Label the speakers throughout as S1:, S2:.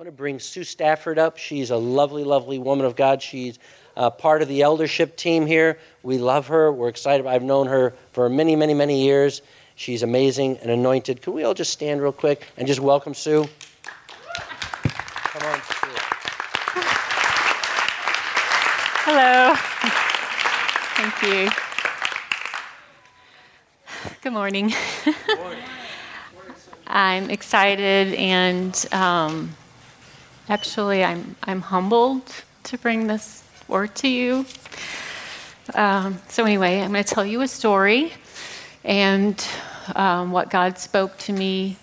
S1: want to bring Sue Stafford up. She's a lovely, lovely woman of God. She's uh, part of the eldership team here. We love her. We're excited. I've known her for many, many, many years. She's amazing and anointed. Could we all just stand real quick and just welcome Sue? Come on, Sue.
S2: Hello. Thank you. Good morning. I'm excited and um, actually I'm, I'm humbled to bring this word to you. Um, so, anyway, I'm going to tell you a story and um, what God spoke to me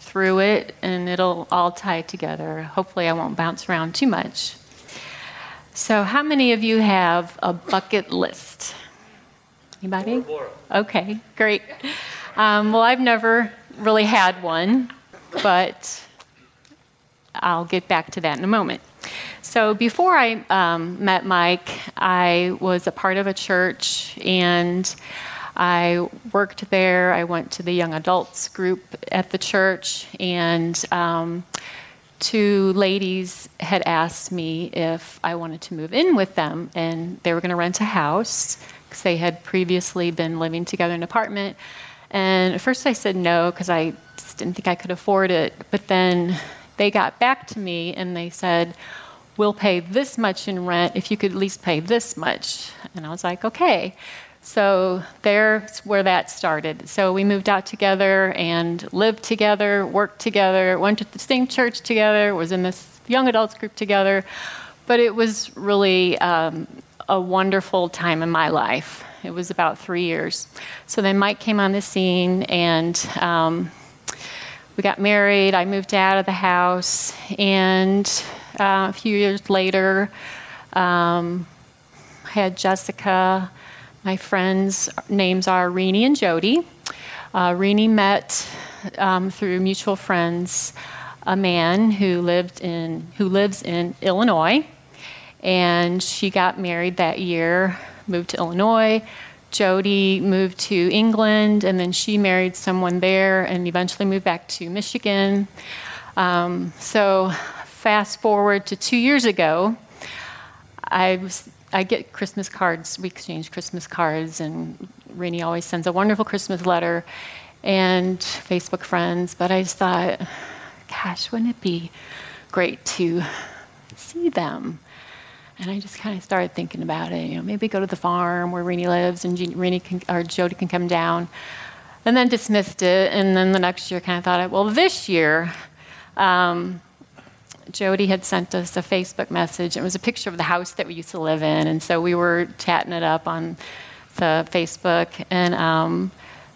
S2: through it, and it'll all tie together. Hopefully, I won't bounce around too much. So, how many of you have a bucket list? Anybody? Okay, great. Um, well, I've never really had one, but I'll get back to that in a moment. So, before I um, met Mike, I was a part of a church and I worked there. I went to the young adults group at the church, and um, two ladies had asked me if I wanted to move in with them, and they were going to rent a house because they had previously been living together in an apartment. And at first I said no because I just didn't think I could afford it. But then they got back to me and they said, We'll pay this much in rent if you could at least pay this much. And I was like, Okay. So there's where that started. So we moved out together and lived together, worked together, went to the same church together, was in this young adults group together. But it was really um, a wonderful time in my life. It was about three years. So then Mike came on the scene and um, we got married. I moved out of the house. And uh, a few years later, um, I had Jessica. My friends' names are Renee and Jody. Uh, Renee met um, through mutual friends a man who lived in who lives in Illinois, and she got married that year moved to Illinois. Jody moved to England, and then she married someone there and eventually moved back to Michigan. Um, so, fast forward to two years ago, I, was, I get Christmas cards. We exchange Christmas cards, and Renee always sends a wonderful Christmas letter and Facebook friends. But I just thought, gosh, wouldn't it be great to see them? And I just kind of started thinking about it. You know, maybe go to the farm where Renee lives, and Renee can, or Jody can come down. And then dismissed it. And then the next year, kind of thought, well, this year, um, Jody had sent us a Facebook message. It was a picture of the house that we used to live in, and so we were chatting it up on the Facebook. And um,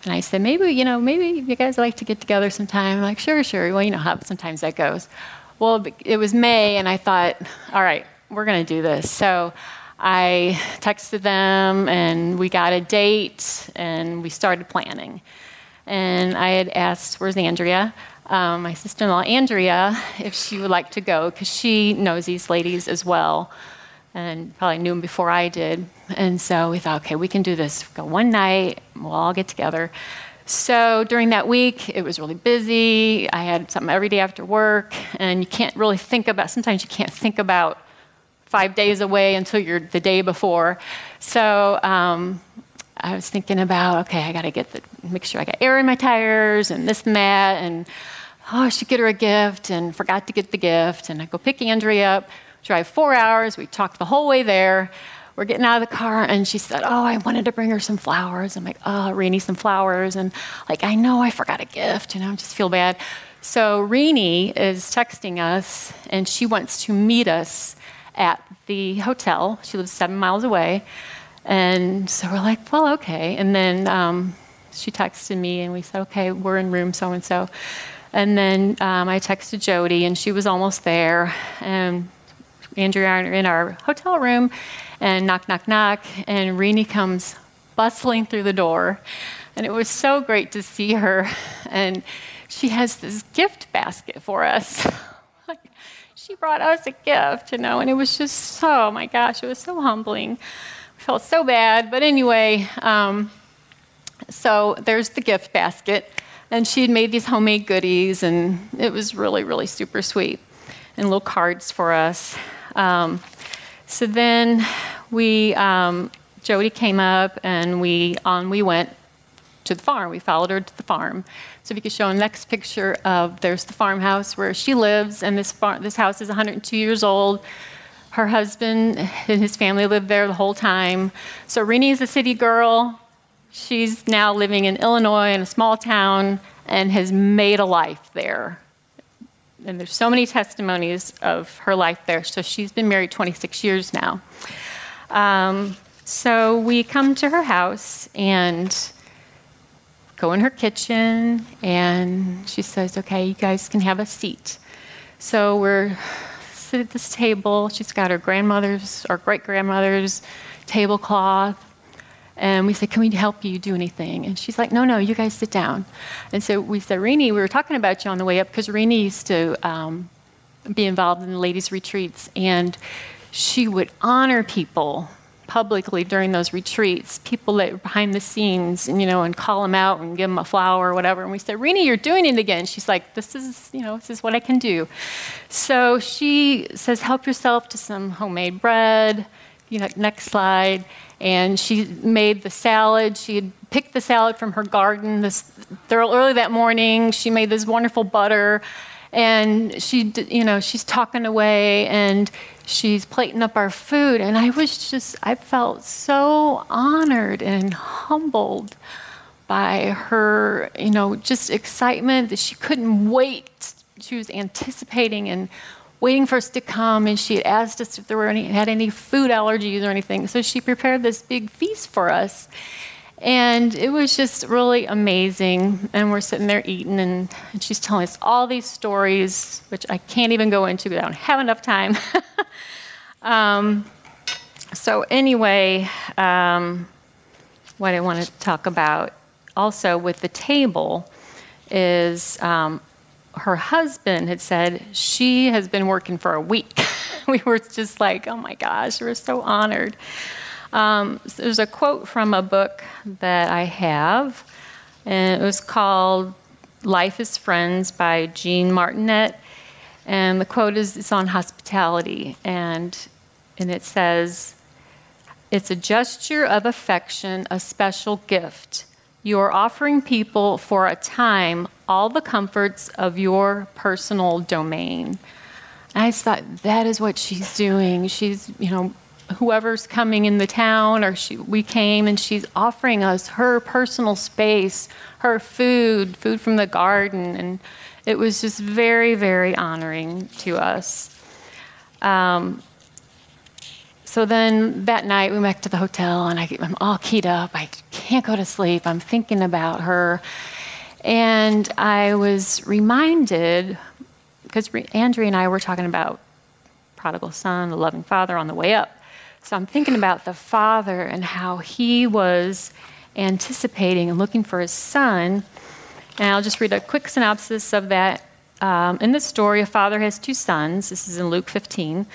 S2: and I said, maybe you know, maybe you guys like to get together sometime. I'm like, sure, sure. Well, you know how sometimes that goes. Well, it was May, and I thought, all right, we're going to do this. So I texted them and we got a date and we started planning. And I had asked, Where's Andrea? Um, my sister in law, Andrea, if she would like to go because she knows these ladies as well and probably knew them before I did. And so we thought, okay, we can do this. Go one night, we'll all get together. So during that week, it was really busy. I had something every day after work, and you can't really think about, sometimes you can't think about five days away until you're the day before. So um, I was thinking about, okay, I got to get the, make sure I got air in my tires and this and that, and oh, I should get her a gift, and forgot to get the gift. And I go pick Andrea up, drive four hours. We talked the whole way there. We're getting out of the car, and she said, "Oh, I wanted to bring her some flowers." I'm like, "Oh, Renee, some flowers," and like, I know I forgot a gift, you know, I just feel bad. So Renee is texting us, and she wants to meet us at the hotel. She lives seven miles away. And so we're like, well, okay. And then um, she texted me, and we said, okay, we're in room so and so. And then um, I texted Jody, and she was almost there. And Andrea and I are in our hotel room, and knock, knock, knock. And Renee comes bustling through the door. And it was so great to see her. And she has this gift basket for us. she brought us a gift, you know, and it was just so, oh my gosh, it was so humbling. I felt so bad. But anyway, um, so there's the gift basket. And she had made these homemade goodies, and it was really, really super sweet. and little cards for us. Um, so then we, um, Jody came up and we on we went to the farm. We followed her to the farm. So if you could show next picture of there's the farmhouse where she lives, and this farm, this house is 102 years old. Her husband and his family lived there the whole time. So Renee is a city girl. She's now living in Illinois in a small town and has made a life there. And there's so many testimonies of her life there. So she's been married 26 years now. Um, so we come to her house and go in her kitchen, and she says, Okay, you guys can have a seat. So we're sit at this table. She's got her grandmother's or great grandmother's tablecloth. And we said, Can we help you do anything? And she's like, No, no, you guys sit down. And so we said, Rini, we were talking about you on the way up because Rini used to um, be involved in the ladies' retreats. And she would honor people publicly during those retreats, people that were behind the scenes, and, you know, and call them out and give them a flower or whatever. And we said, Rini, you're doing it again. She's like, this is, you know, this is what I can do. So she says, help yourself to some homemade bread. You know, next slide. And she made the salad. She had picked the salad from her garden this early that morning. She made this wonderful butter and she you know she's talking away and she's plating up our food and i was just i felt so honored and humbled by her you know just excitement that she couldn't wait she was anticipating and waiting for us to come and she had asked us if there were any had any food allergies or anything so she prepared this big feast for us and it was just really amazing. And we're sitting there eating, and, and she's telling us all these stories, which I can't even go into because I don't have enough time. um, so, anyway, um, what I want to talk about also with the table is um, her husband had said she has been working for a week. we were just like, oh my gosh, we're so honored. Um, so there's a quote from a book that I have, and it was called Life is Friends by Jeanne Martinet. And the quote is it's on hospitality, and, and it says, It's a gesture of affection, a special gift. You are offering people for a time all the comforts of your personal domain. And I thought that is what she's doing. She's, you know, whoever's coming in the town or she, we came and she's offering us her personal space her food food from the garden and it was just very very honoring to us. Um, so then that night we went back to the hotel and I, i'm all keyed up. I can't go to sleep. I'm thinking about her. And i was reminded because andrea and i were talking about prodigal son the loving father on the way up. So I'm thinking about the father and how he was anticipating and looking for his son. And I'll just read a quick synopsis of that. Um, in the story, a father has two sons. This is in Luke 15,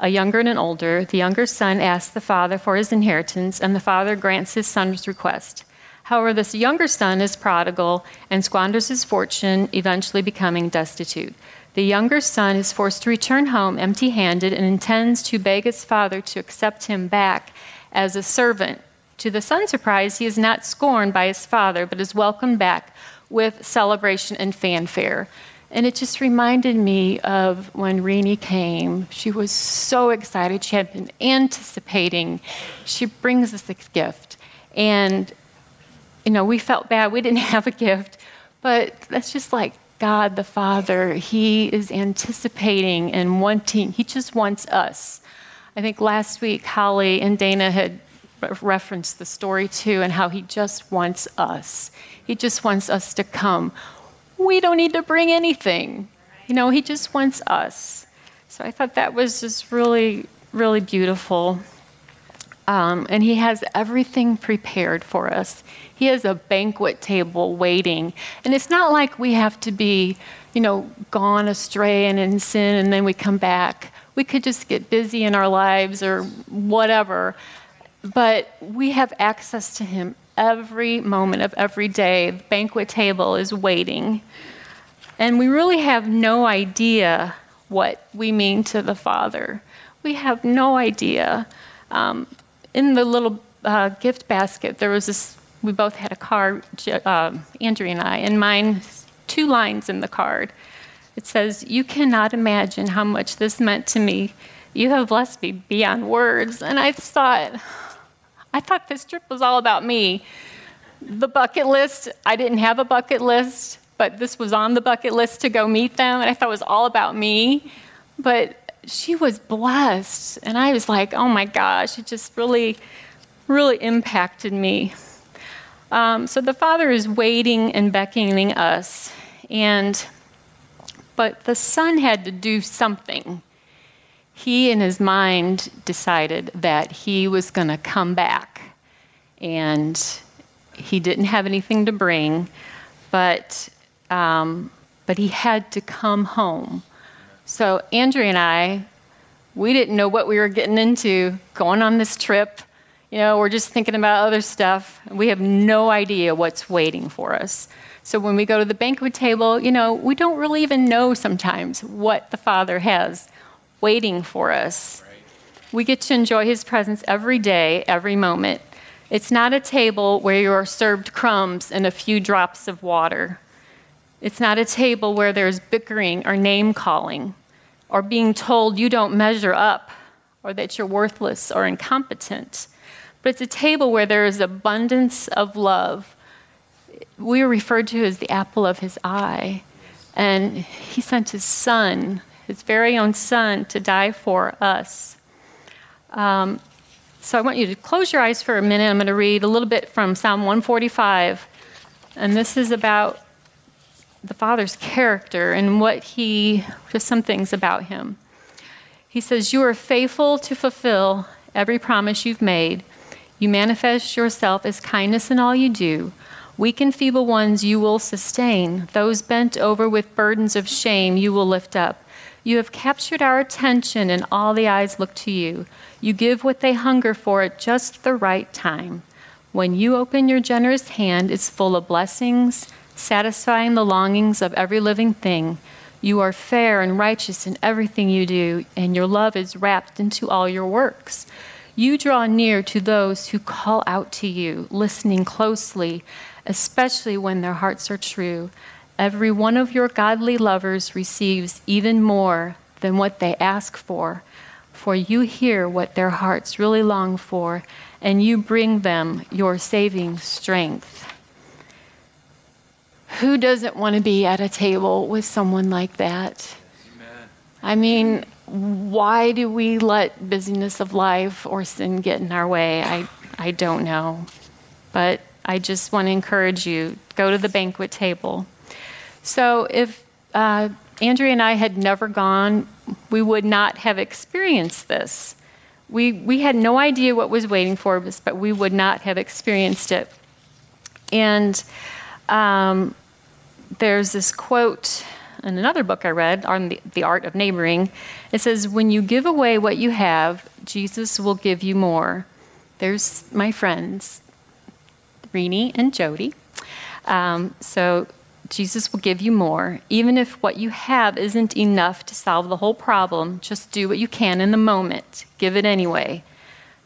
S2: a younger and an older. The younger son asks the father for his inheritance, and the father grants his son's request. However, this younger son is prodigal and squanders his fortune, eventually becoming destitute. The younger son is forced to return home empty handed and intends to beg his father to accept him back as a servant. To the son's surprise, he is not scorned by his father, but is welcomed back with celebration and fanfare. And it just reminded me of when Rini came. She was so excited. She had been anticipating. She brings us a gift. And, you know, we felt bad. We didn't have a gift. But that's just like God the Father, He is anticipating and wanting, He just wants us. I think last week Holly and Dana had referenced the story too, and how He just wants us. He just wants us to come. We don't need to bring anything. You know, He just wants us. So I thought that was just really, really beautiful. Um, and he has everything prepared for us. He has a banquet table waiting. And it's not like we have to be, you know, gone astray and in sin and then we come back. We could just get busy in our lives or whatever. But we have access to him every moment of every day. The banquet table is waiting. And we really have no idea what we mean to the Father. We have no idea. Um, in the little uh, gift basket, there was this, we both had a card, uh, Andrea and I, and mine, two lines in the card. It says, You cannot imagine how much this meant to me. You have blessed me beyond words. And I thought, I thought this trip was all about me. The bucket list, I didn't have a bucket list, but this was on the bucket list to go meet them. And I thought it was all about me. But she was blessed. And I was like, oh my gosh, it just really, really impacted me. Um, so the Father is waiting and beckoning us. And, but the Son had to do something. He, in his mind, decided that he was going to come back. And he didn't have anything to bring, but, um, but he had to come home. So Andrea and I, we didn't know what we were getting into going on this trip. You know, we're just thinking about other stuff. We have no idea what's waiting for us. So when we go to the banquet table, you know, we don't really even know sometimes what the Father has waiting for us. We get to enjoy His presence every day, every moment. It's not a table where you are served crumbs and a few drops of water. It's not a table where there's bickering or name calling or being told you don't measure up or that you're worthless or incompetent. But it's a table where there is abundance of love. We are referred to as the apple of his eye. And he sent his son, his very own son, to die for us. Um, so I want you to close your eyes for a minute. I'm going to read a little bit from Psalm 145. And this is about the Father's character and what he, just some things about him. He says, You are faithful to fulfill every promise you've made. You manifest yourself as kindness in all you do. Weak and feeble ones you will sustain. Those bent over with burdens of shame you will lift up. You have captured our attention, and all the eyes look to you. You give what they hunger for at just the right time. When you open your generous hand, it's full of blessings satisfying the longings of every living thing. You are fair and righteous in everything you do, and your love is wrapped into all your works. You draw near to those who call out to you, listening closely, especially when their hearts are true. Every one of your godly lovers receives even more than what they ask for, for you hear what their hearts really long for, and you bring them your saving strength. Who doesn't want to be at a table with someone like that? Amen. I mean, why do we let busyness of life or sin get in our way? I, I don't know. But I just want to encourage you go to the banquet table. So if uh, Andrea and I had never gone, we would not have experienced this. We, we had no idea what was waiting for us, but we would not have experienced it. And um, there's this quote in another book I read on the, the art of neighboring. It says, When you give away what you have, Jesus will give you more. There's my friends, Renee and Jody. Um, so Jesus will give you more. Even if what you have isn't enough to solve the whole problem, just do what you can in the moment. Give it anyway.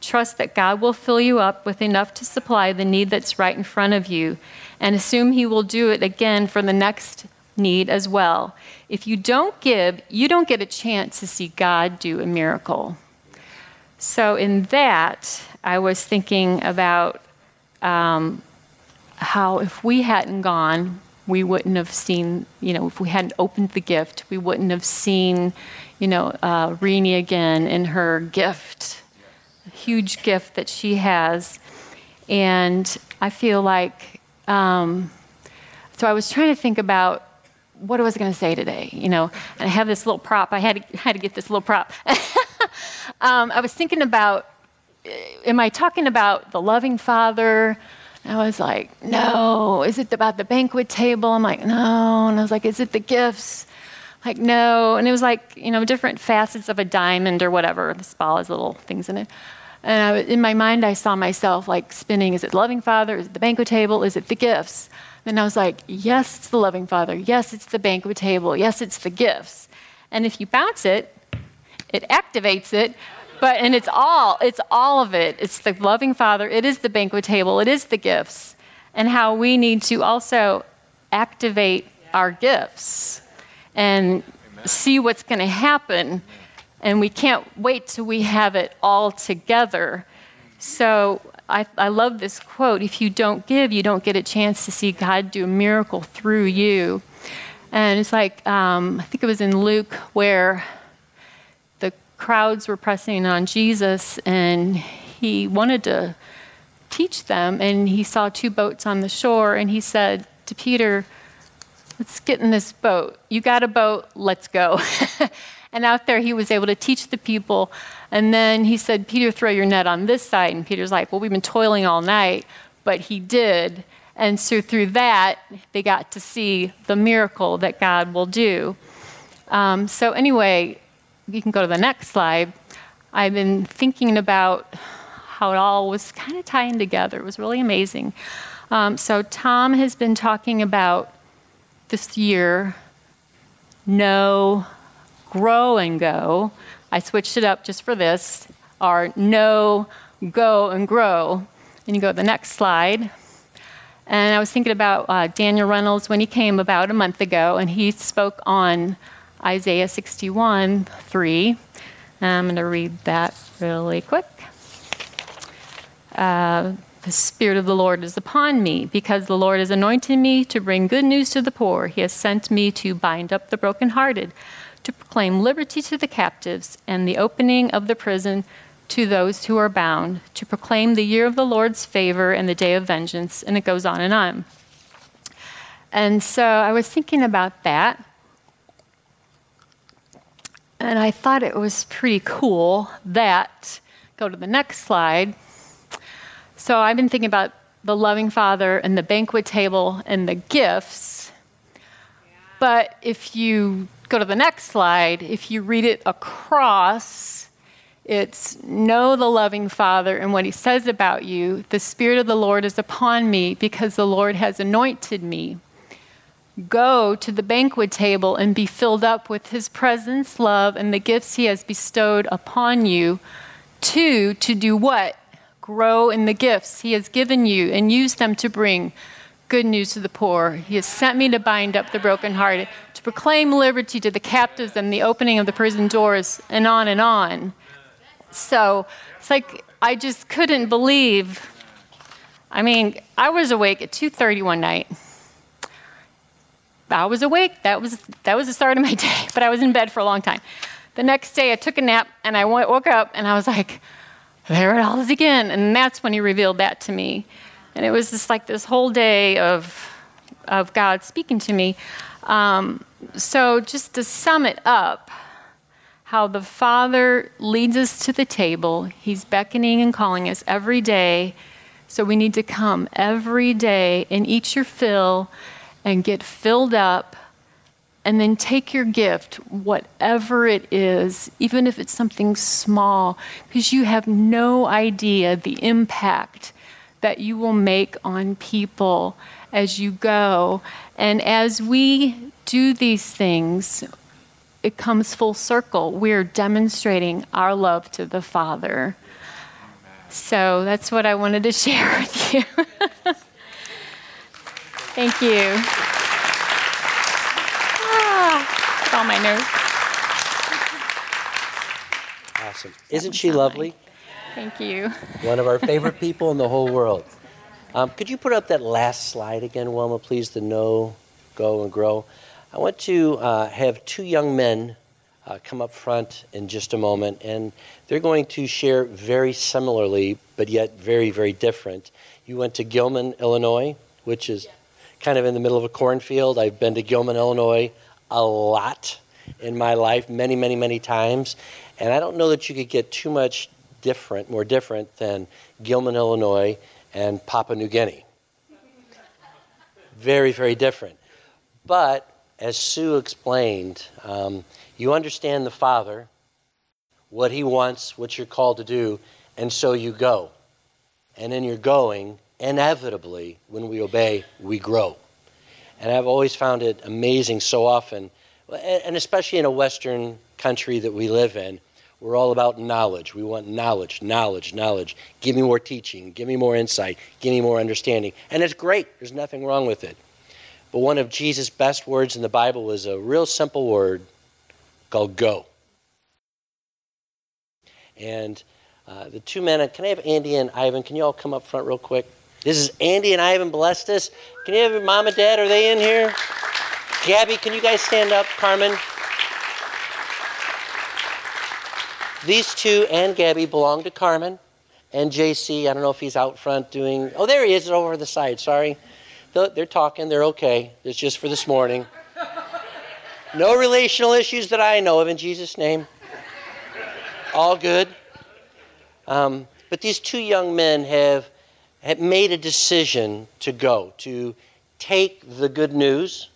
S2: Trust that God will fill you up with enough to supply the need that's right in front of you and assume He will do it again for the next need as well. If you don't give, you don't get a chance to see God do a miracle. So, in that, I was thinking about um, how if we hadn't gone, we wouldn't have seen, you know, if we hadn't opened the gift, we wouldn't have seen, you know, uh, Rini again in her gift, a huge gift that she has. And I feel like um, so I was trying to think about what I was going to say today, you know, and I have this little prop. I had to, had to get this little prop. um, I was thinking about, am I talking about the loving father? I was like, no. Is it about the banquet table? I'm like, no. And I was like, is it the gifts? Like, no. And it was like, you know, different facets of a diamond or whatever. The spa has little things in it. And I, in my mind, I saw myself like spinning is it loving father? Is it the banquet table? Is it the gifts? And I was like, yes, it's the loving father. Yes, it's the banquet table. Yes, it's the gifts. And if you bounce it, it activates it. But and it's all, it's all of it. It's the loving Father, it is the banquet table, it is the gifts, and how we need to also activate our gifts and Amen. see what's going to happen. And we can't wait till we have it all together. So I, I love this quote if you don't give, you don't get a chance to see God do a miracle through you. And it's like, um, I think it was in Luke where crowds were pressing on Jesus and he wanted to teach them. And he saw two boats on the shore and he said to Peter, Let's get in this boat. You got a boat, let's go. and out there, he was able to teach the people. And then he said, Peter, throw your net on this side. And Peter's like, Well, we've been toiling all night. But he did. And so through that, they got to see the miracle that God will do. Um, so, anyway, you can go to the next slide. I've been thinking about how it all was kind of tying together. It was really amazing. Um, so, Tom has been talking about this year know, grow, and go. I switched it up just for this. Are know, go, and grow. And you go to the next slide. And I was thinking about uh, Daniel Reynolds when he came about a month ago, and he spoke on Isaiah 61 3. I'm going to read that really quick. Uh, the Spirit of the Lord is upon me, because the Lord has anointed me to bring good news to the poor. He has sent me to bind up the brokenhearted, to proclaim liberty to the captives, and the opening of the prison to those who are bound, to proclaim the year of the Lord's favor and the day of vengeance. And it goes on and on. And so I was thinking about that. And I thought it was pretty cool that, go to the next slide so I've been thinking about the loving Father and the banquet table and the gifts. But if you go to the next slide, if you read it across, it's know the loving Father and what he says about you. The Spirit of the Lord is upon me because the Lord has anointed me. Go to the banquet table and be filled up with his presence, love, and the gifts he has bestowed upon you. Two, to do what? grow in the gifts He has given you and use them to bring good news to the poor. He has sent me to bind up the brokenhearted, to proclaim liberty to the captives and the opening of the prison doors, and on and on. So it's like I just couldn't believe. I mean, I was awake at 2:30 one night. I was awake. That was that was the start of my day, but I was in bed for a long time. The next day, I took a nap and I woke up and I was like, there it all is again. And that's when he revealed that to me. And it was just like this whole day of, of God speaking to me. Um, so, just to sum it up, how the Father leads us to the table, He's beckoning and calling us every day. So, we need to come every day and eat your fill and get filled up and then take your gift, whatever it is, even if it's something small, because you have no idea the impact that you will make on people as you go. And as we do these things, it comes full circle. We're demonstrating our love to the Father. So that's what I wanted to share with you. Thank you all my notes.
S1: Awesome. Isn't she lovely?
S2: Thank you.
S1: One of our favorite people in the whole world. Um, could you put up that last slide again, Wilma, please? The know, go, and grow. I want to uh, have two young men uh, come up front in just a moment, and they're going to share very similarly, but yet very, very different. You went to Gilman, Illinois, which is kind of in the middle of a cornfield. I've been to Gilman, Illinois a lot in my life, many, many, many times. And I don't know that you could get too much different, more different than Gilman, Illinois, and Papua New Guinea. Very, very different. But as Sue explained, um, you understand the Father, what He wants, what you're called to do, and so you go. And in your going, inevitably, when we obey, we grow. And I've always found it amazing so often and especially in a Western country that we live in, we're all about knowledge. We want knowledge, knowledge, knowledge. Give me more teaching. Give me more insight. Give me more understanding. And it's great. There's nothing wrong with it. But one of Jesus' best words in the Bible is a real simple word called go. And uh, the two men, can I have Andy and Ivan? Can you all come up front real quick? This is Andy and Ivan us. Can you have your mom and dad? Are they in here? Gabby, can you guys stand up? Carmen? These two and Gabby belong to Carmen and JC. I don't know if he's out front doing. Oh, there he is over the side. Sorry. They're talking. They're okay. It's just for this morning. No relational issues that I know of in Jesus' name. All good. Um, but these two young men have, have made a decision to go, to take the good news,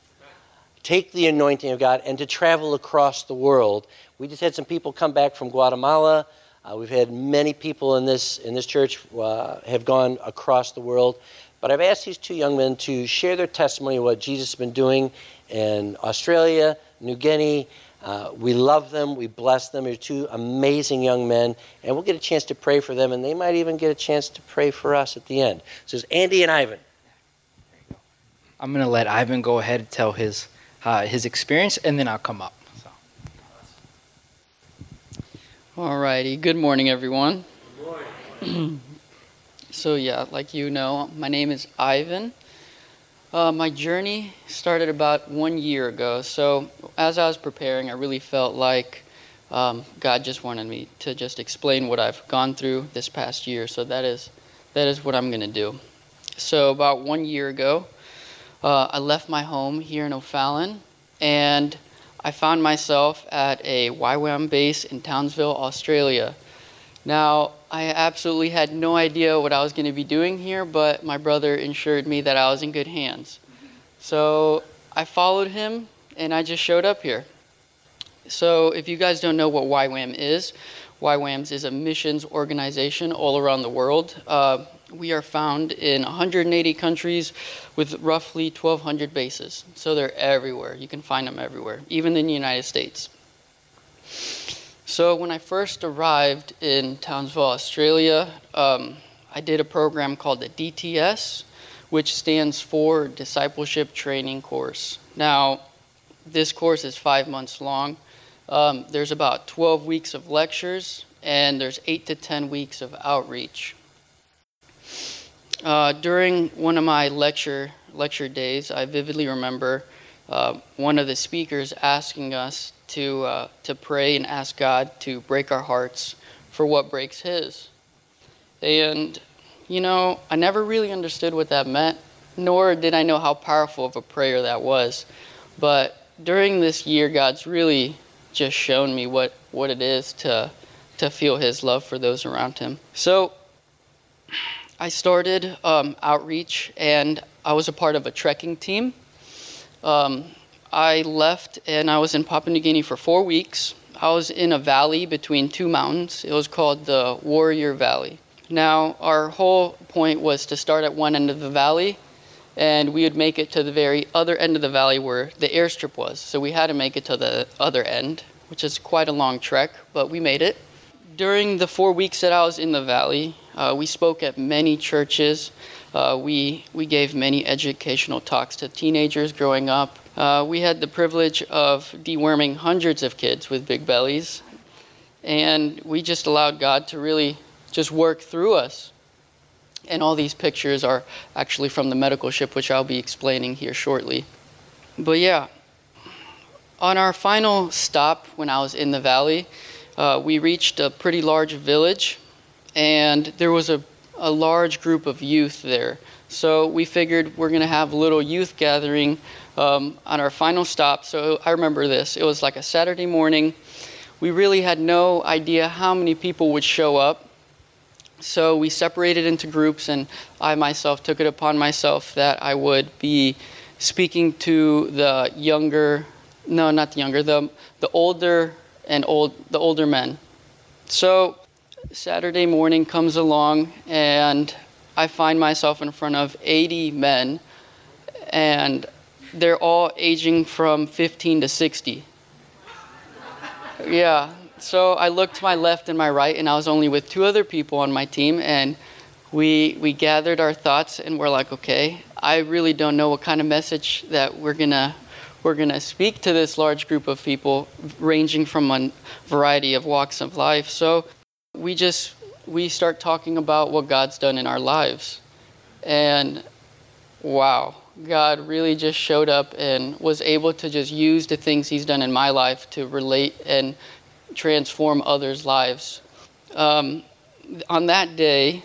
S1: take the anointing of God, and to travel across the world. We just had some people come back from Guatemala. Uh, we've had many people in this, in this church uh, have gone across the world. But I've asked these two young men to share their testimony of what Jesus has been doing in Australia, New Guinea. Uh, we love them. We bless them. They're two amazing young men, and we'll get a chance to pray for them, and they might even get a chance to pray for us at the end. So it's Andy and Ivan.
S3: I'm going to let Ivan go ahead and tell his, uh, his experience, and then I'll come up.
S4: So. All righty. Good morning, everyone. Good morning. So, yeah, like you know, my name is Ivan. Uh, my journey started about one year ago. So, as I was preparing, I really felt like um, God just wanted me to just explain what I've gone through this past year. So, that is, that is what I'm going to do. So, about one year ago, uh, I left my home here in O'Fallon and I found myself at a YWAM base in Townsville, Australia. Now, I absolutely had no idea what I was going to be doing here, but my brother assured me that I was in good hands. So I followed him and I just showed up here. So, if you guys don't know what YWAM is, YWAMs is a missions organization all around the world. Uh, we are found in 180 countries with roughly 1,200 bases. So they're everywhere. You can find them everywhere, even in the United States. So when I first arrived in Townsville, Australia, um, I did a program called the DTS, which stands for Discipleship Training Course. Now, this course is five months long. Um, there's about 12 weeks of lectures, and there's eight to 10 weeks of outreach. Uh, during one of my lecture lecture days, I vividly remember uh, one of the speakers asking us to, uh, to pray and ask God to break our hearts for what breaks His. And, you know, I never really understood what that meant, nor did I know how powerful of a prayer that was. But during this year, God's really just shown me what, what it is to, to feel His love for those around Him. So I started um, outreach, and I was a part of a trekking team. Um, I left and I was in Papua New Guinea for four weeks. I was in a valley between two mountains. It was called the Waria Valley. Now, our whole point was to start at one end of the valley and we would make it to the very other end of the valley where the airstrip was. So we had to make it to the other end, which is quite a long trek, but we made it. During the four weeks that I was in the valley, uh, we spoke at many churches. Uh, we, we gave many educational talks to teenagers growing up. Uh, we had the privilege of deworming hundreds of kids with big bellies, and we just allowed God to really just work through us. And all these pictures are actually from the medical ship, which I'll be explaining here shortly. But yeah, on our final stop when I was in the valley, uh, we reached a pretty large village, and there was a, a large group of youth there. So we figured we're going to have a little youth gathering um, on our final stop. So I remember this. It was like a Saturday morning. We really had no idea how many people would show up. So we separated into groups, and I myself took it upon myself that I would be speaking to the younger, no, not the younger, the, the older and old, the older men. So Saturday morning comes along, and I find myself in front of 80 men, and they're all aging from 15 to 60. Yeah. So I looked to my left and my right, and I was only with two other people on my team, and we we gathered our thoughts, and we're like, okay, I really don't know what kind of message that we're gonna we're gonna speak to this large group of people, ranging from a variety of walks of life. So we just we start talking about what God's done in our lives, and wow, God really just showed up and was able to just use the things He's done in my life to relate and transform others' lives. Um, on that day,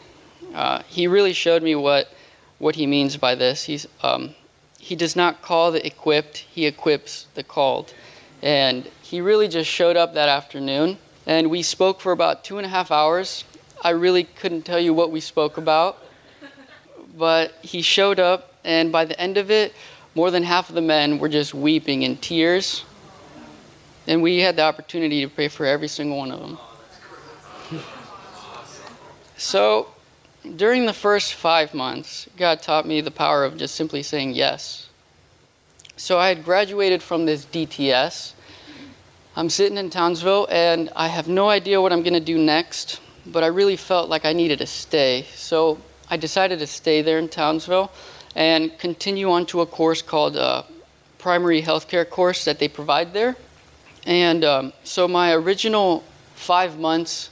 S4: uh, He really showed me what what He means by this. He's um, He does not call the equipped; He equips the called, and He really just showed up that afternoon, and we spoke for about two and a half hours. I really couldn't tell you what we spoke about, but He showed up and by the end of it, more than half of the men were just weeping in tears. And we had the opportunity to pray for every single one of them. So, during the first five months, God taught me the power of just simply saying yes. So, I had graduated from this DTS. I'm sitting in Townsville, and I have no idea what I'm going to do next, but I really felt like I needed to stay. So, I decided to stay there in Townsville and continue on to a course called uh, primary healthcare course that they provide there. And um, so my original five months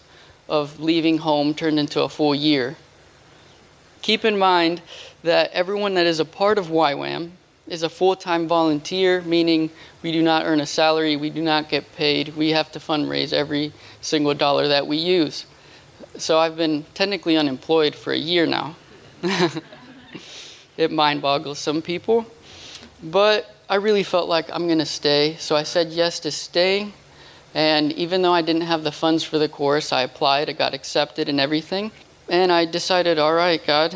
S4: of leaving home turned into a full year. Keep in mind that everyone that is a part of YWAM is a full time volunteer, meaning we do not earn a salary, we do not get paid, we have to fundraise every single dollar that we use. So I've been technically unemployed for a year now. it mind boggles some people. But I really felt like I'm going to stay. So I said yes to staying. And even though I didn't have the funds for the course, I applied, I got accepted and everything. And I decided, all right, God,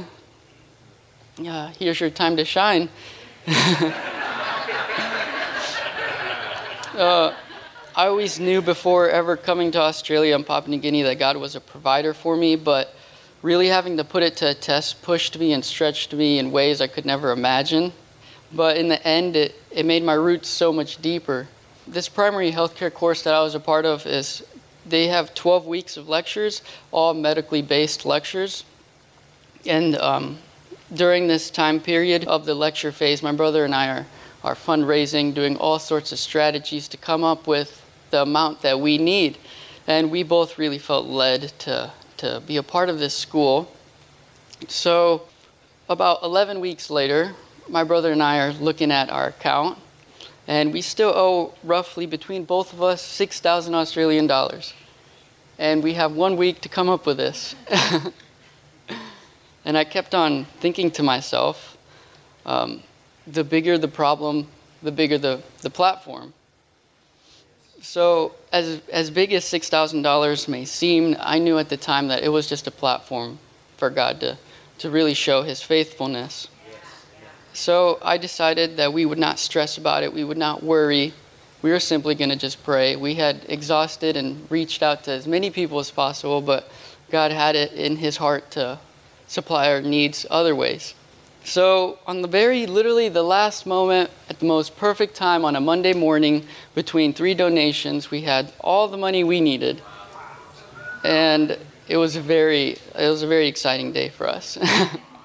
S4: uh, here's your time to shine. uh, I always knew before ever coming to Australia and Papua New Guinea that God was a provider for me, but really having to put it to a test pushed me and stretched me in ways I could never imagine. But in the end, it, it made my roots so much deeper. This primary healthcare course that I was a part of is they have 12 weeks of lectures, all medically based lectures. And um, during this time period of the lecture phase, my brother and I are, are fundraising, doing all sorts of strategies to come up with the amount that we need. And we both really felt led to to be a part of this school. So, about 11 weeks later, my brother and I are looking at our account, and we still owe roughly between both of us 6,000 Australian dollars. And we have one week to come up with this. and I kept on thinking to myself, um, the bigger the problem, the bigger the, the platform. So, as, as big as $6,000 may seem, I knew at the time that it was just a platform for God to, to really show his faithfulness. So, I decided that we would not stress about it, we would not worry. We were simply going to just pray. We had exhausted and reached out to as many people as possible, but God had it in his heart to supply our needs other ways. So, on the very literally the last moment, at the most perfect time on a Monday morning, between three donations, we had all the money we needed, and it was a very it was a very exciting day for us.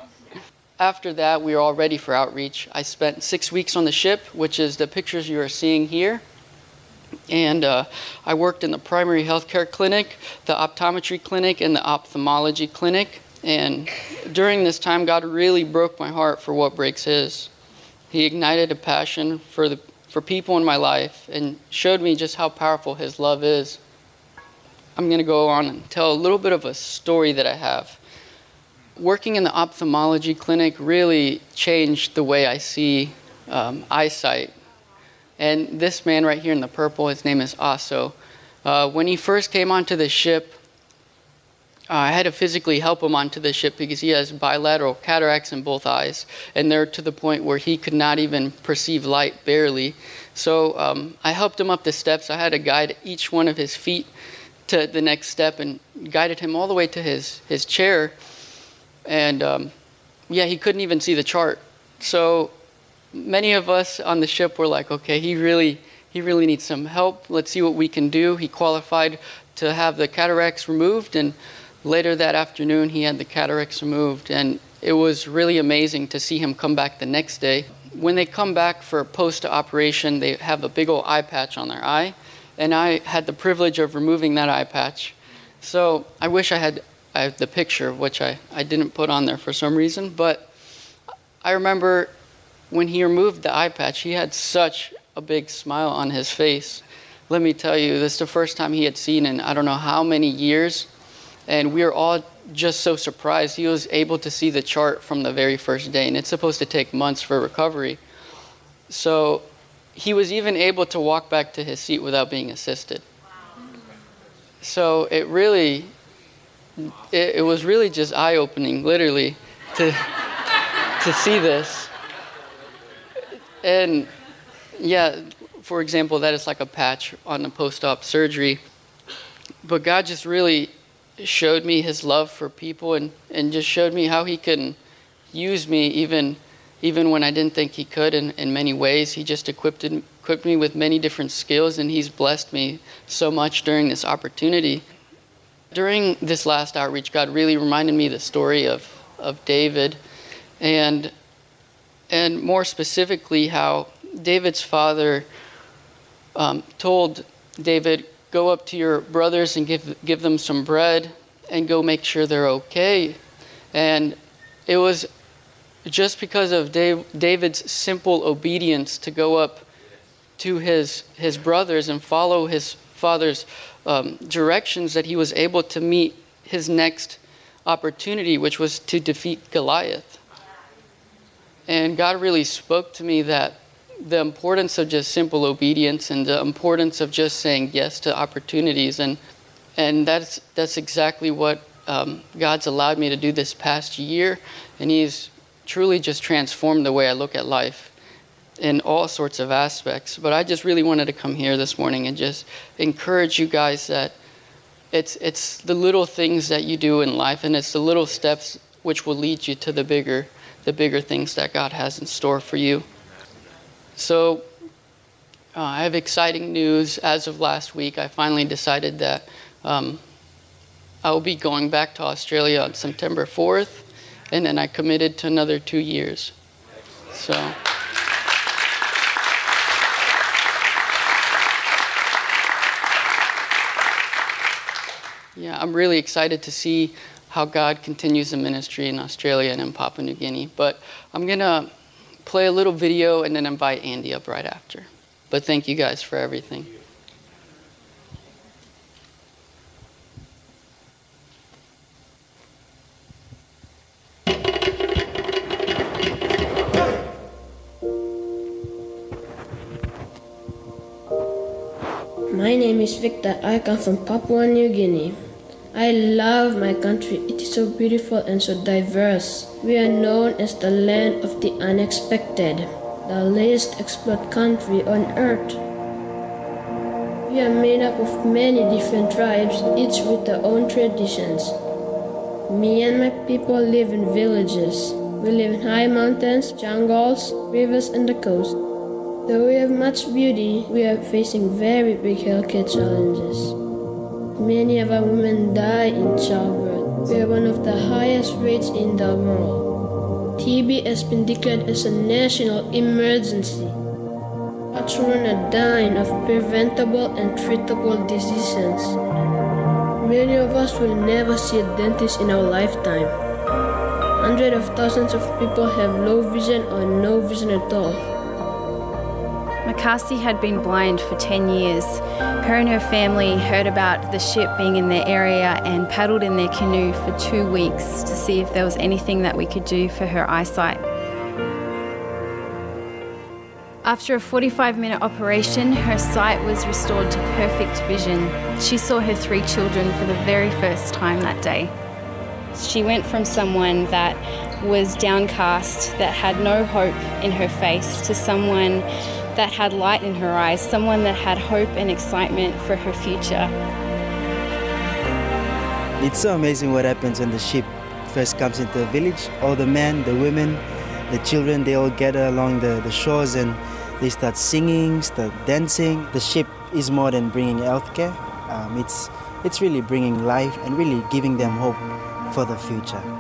S4: After that, we were all ready for outreach. I spent six weeks on the ship, which is the pictures you are seeing here. And uh, I worked in the primary healthcare clinic, the optometry clinic, and the ophthalmology clinic. And during this time, God really broke my heart for what breaks His. He ignited a passion for, the, for people in my life and showed me just how powerful His love is. I'm going to go on and tell a little bit of a story that I have. Working in the ophthalmology clinic really changed the way I see um, eyesight. And this man right here in the purple, his name is Aso. Uh, when he first came onto the ship, uh, I had to physically help him onto the ship because he has bilateral cataracts in both eyes, and they're to the point where he could not even perceive light barely. So um, I helped him up the steps. I had to guide each one of his feet to the next step and guided him all the way to his, his chair. And um, yeah, he couldn't even see the chart. So many of us on the ship were like, okay, he really, he really needs some help. Let's see what we can do. He qualified to have the cataracts removed, and later that afternoon, he had the cataracts removed. And it was really amazing to see him come back the next day. When they come back for post operation, they have a big old eye patch on their eye, and I had the privilege of removing that eye patch. So I wish I had, I the picture, which I, I didn't put on there for some reason, but I remember when he removed the eye patch, he had such a big smile on his face. Let me tell you, this is the first time he had seen in I don't know how many years, and we were all just so surprised. He was able to see the chart from the very first day, and it's supposed to take months for recovery. So he was even able to walk back to his seat without being assisted. So it really, it, it was really just eye opening, literally, to, to see this. And yeah, for example, that is like a patch on a post op surgery. But God just really showed me his love for people and, and just showed me how he can use me even even when I didn't think he could in, in many ways. He just equipped, equipped me with many different skills and he's blessed me so much during this opportunity. During this last outreach, God really reminded me the story of, of David and and more specifically how David's father um, told David, Go up to your brothers and give, give them some bread and go make sure they're okay. And it was just because of Dave, David's simple obedience to go up to his, his brothers and follow his father's um, directions that he was able to meet his next opportunity, which was to defeat Goliath. And God really spoke to me that the importance of just simple obedience and the importance of just saying yes to opportunities and and that's that's exactly what um, God's allowed me to do this past year, and He's truly just transformed the way I look at life in all sorts of aspects. But I just really wanted to come here this morning and just encourage you guys that it's it's the little things that you do in life, and it's the little steps which will lead you to the bigger the bigger things that God has in store for you. So uh, I have exciting news. As of last week, I finally decided that um, I will be going back to Australia on September 4th, and then I committed to another two years. So. Yeah, I'm really excited to see how God continues the ministry in Australia and in Papua New Guinea. But I'm going to play a little video and then invite Andy up right after. But thank you guys for everything.
S5: My name is Victor. I come from Papua New Guinea. I love my country. It is so beautiful and so diverse. We are known as the land of the unexpected, the least explored country on earth. We are made up of many different tribes, each with their own traditions. Me and my people live in villages. We live in high mountains, jungles, rivers, and the coast. Though we have much beauty, we are facing very big healthcare challenges. Many of our women die in childbirth. We are one of the highest rates in the world. TB has been declared as a national emergency. Our children are dying of preventable and treatable diseases. Many of us will never see a dentist in our lifetime. Hundreds of thousands of people have low vision or no vision at all.
S6: Makasi had been blind for 10 years. Her and her family heard about the ship being in their area and paddled in their canoe for two weeks to see if there was anything that we could do for her eyesight. After a 45 minute operation, her sight was restored to perfect vision. She saw her three children for the very first time that day. She went from someone that was downcast, that had no hope in her face, to someone that had light in her eyes, someone that had hope and excitement for her future.
S7: It's so amazing what happens when the ship first comes into the village. All the men, the women, the children they all gather along the, the shores and they start singing, start dancing. The ship is more than bringing healthcare. Um, it's it's really bringing life and really giving them hope for the future.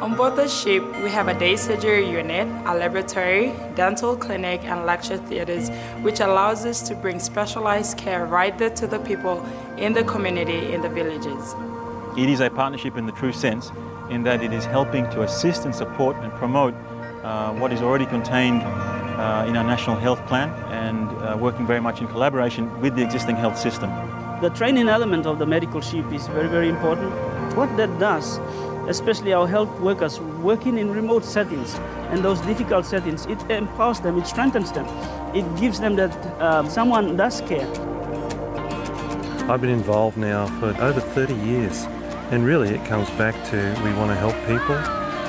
S8: On board the ship, we have a day surgery unit, a laboratory, dental clinic, and lecture theaters, which allows us to bring specialized care right there to the people in the community, in the villages.
S9: It is a partnership in the true sense, in that it is helping to assist and support and promote uh, what is already contained uh, in our national health plan and uh, working very much in collaboration with the existing health system.
S10: The training element of the medical ship is very, very important. What that does especially our health workers working in remote settings and those difficult settings, it empowers them, it strengthens them, it gives them that um, someone does care.
S11: I've been involved now for over 30 years, and really it comes back to we want to help people,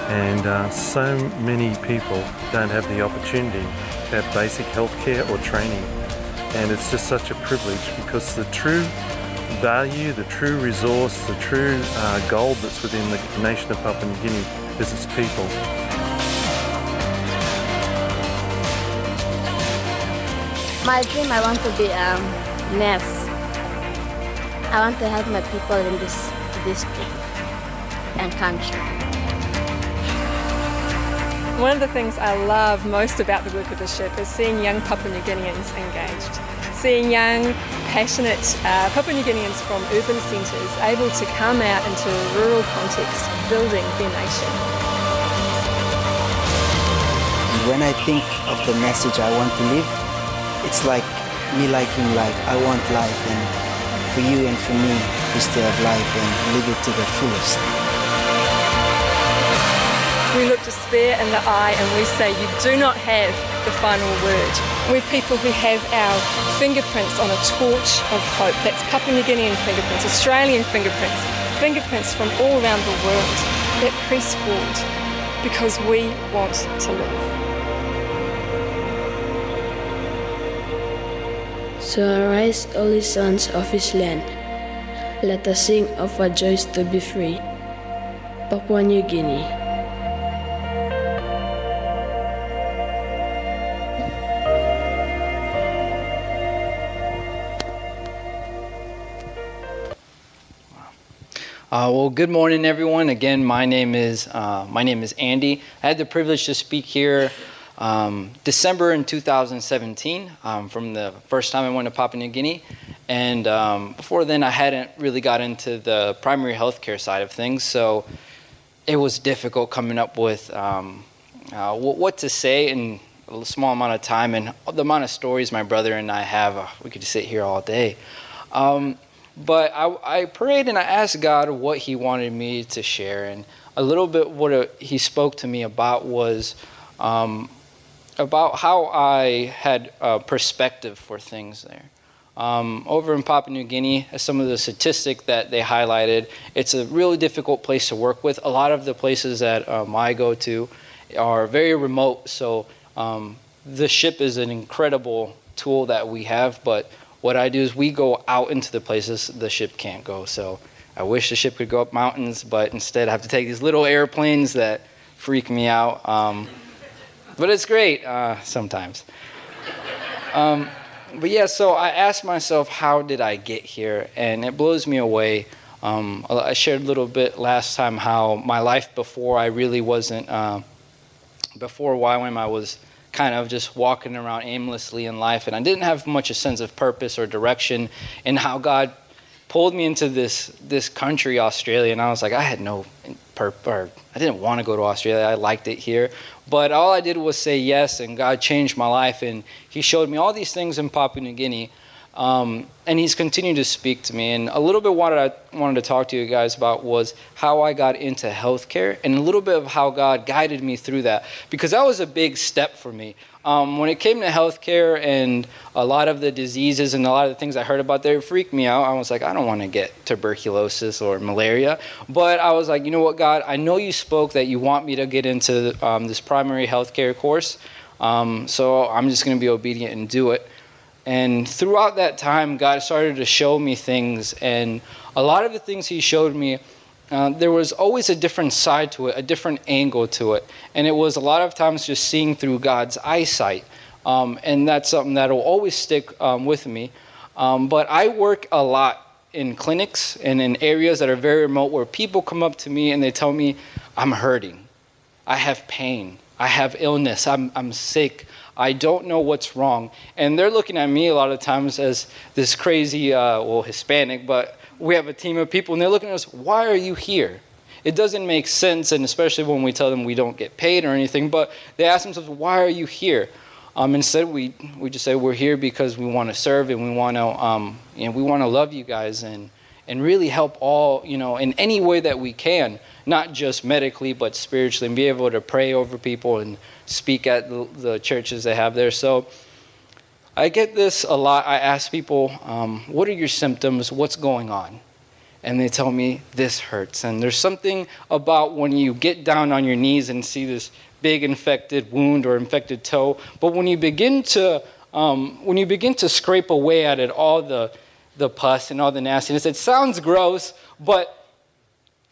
S11: and uh, so many people don't have the opportunity to have basic health care or training, and it's just such a privilege because the true value, the true resource, the true uh, gold that's within the nation of Papua New Guinea is its people.
S12: My dream, I want to be a nurse. I want to help my people in this district and country.
S13: One of the things I love most about the work of the ship is seeing young Papua New Guineans engaged seeing young, passionate uh, Papua New Guineans from urban centres able to come out into a rural context, building their nation.
S7: When I think of the message I want to live, it's like me liking life. I want life, and for you and for me is to have life and live it to the fullest.
S13: We look despair in the eye and we say, You do not have the final word. We're people who have our fingerprints on a torch of hope. That's Papua New Guinean fingerprints, Australian fingerprints, fingerprints from all around the world that press forward because we want to live.
S5: So arise, only sons of his land. Let us sing of our joys to be free. Papua New Guinea.
S3: Uh, well, good morning, everyone. Again, my name is uh, my name is Andy. I had the privilege to speak here um, December in 2017 um, from the first time I went to Papua New Guinea, and um, before then I hadn't really got into the primary healthcare side of things, so it was difficult coming up with um, uh, what to say in a small amount of time and the amount of stories my brother and I have. Uh, we could sit here all day. Um, but I, I prayed and I asked God what He wanted me to share. And a little bit what a, He spoke to me about was um, about how I had a perspective for things there. Um, over in Papua New Guinea, some of the statistics that they highlighted, it's a really difficult place to work with. A lot of the places that um, I go to are very remote, so um, the ship is an incredible tool that we have, but what I do is we go out into the places the ship can't go. So I wish the ship could go up mountains, but instead I have to take these little airplanes that freak me out. Um, but it's great uh, sometimes. Um, but yeah, so I asked myself, how did I get here? And it blows me away. Um, I shared a little bit last time how my life before I really wasn't, uh, before YWAM, I was kind of just walking around aimlessly in life, and I didn't have much a sense of purpose or direction in how God pulled me into this this country, Australia, and I was like, I had no purpose, or I didn't want to go to Australia. I liked it here, but all I did was say yes, and God changed my life, and He showed me all these things in Papua New Guinea um, and he's continued to speak to me. And a little bit what I wanted to talk to you guys about was how I got into healthcare and a little bit of how God guided me through that because that was a big step for me. Um, when it came to healthcare and a lot of the diseases and a lot of the things I heard about there freaked me out. I was like, I don't want to get tuberculosis or malaria. But I was like, you know what, God, I know you spoke that you want me to get into um, this primary healthcare course. Um, so I'm just going to be obedient and do it. And throughout that time, God started to show me things. And a lot of the things He showed me uh, there was always a different side to it, a different angle to it. And it was a lot of times just seeing through God's eyesight. Um, and that's something that will always stick um, with me. Um, but I work a lot in clinics and in areas that are very remote where people come up to me and they tell me, I'm hurting. I have pain. I have illness. I'm, I'm sick. I don't know what's wrong. And they're looking at me a lot of times as this crazy, uh, well, Hispanic, but we have a team of people and they're looking at us, why are you here? It doesn't make sense, and especially when we tell them we don't get paid or anything, but they ask themselves, why are you here? Um, instead, we, we just say we're here because we want to serve and we want to um, you know, we want to love you guys and, and really help all you know in any way that we can, not just medically but spiritually, and be able to pray over people and speak at the, churches they have there. So I get this a lot. I ask people, um, what are your symptoms? What's going on? And they tell me, this hurts. And there's something about when you get down on your knees and see this big infected wound or infected toe. But when you begin to, um, when you begin to scrape away at it, all the, the pus and all the nastiness, it sounds gross, but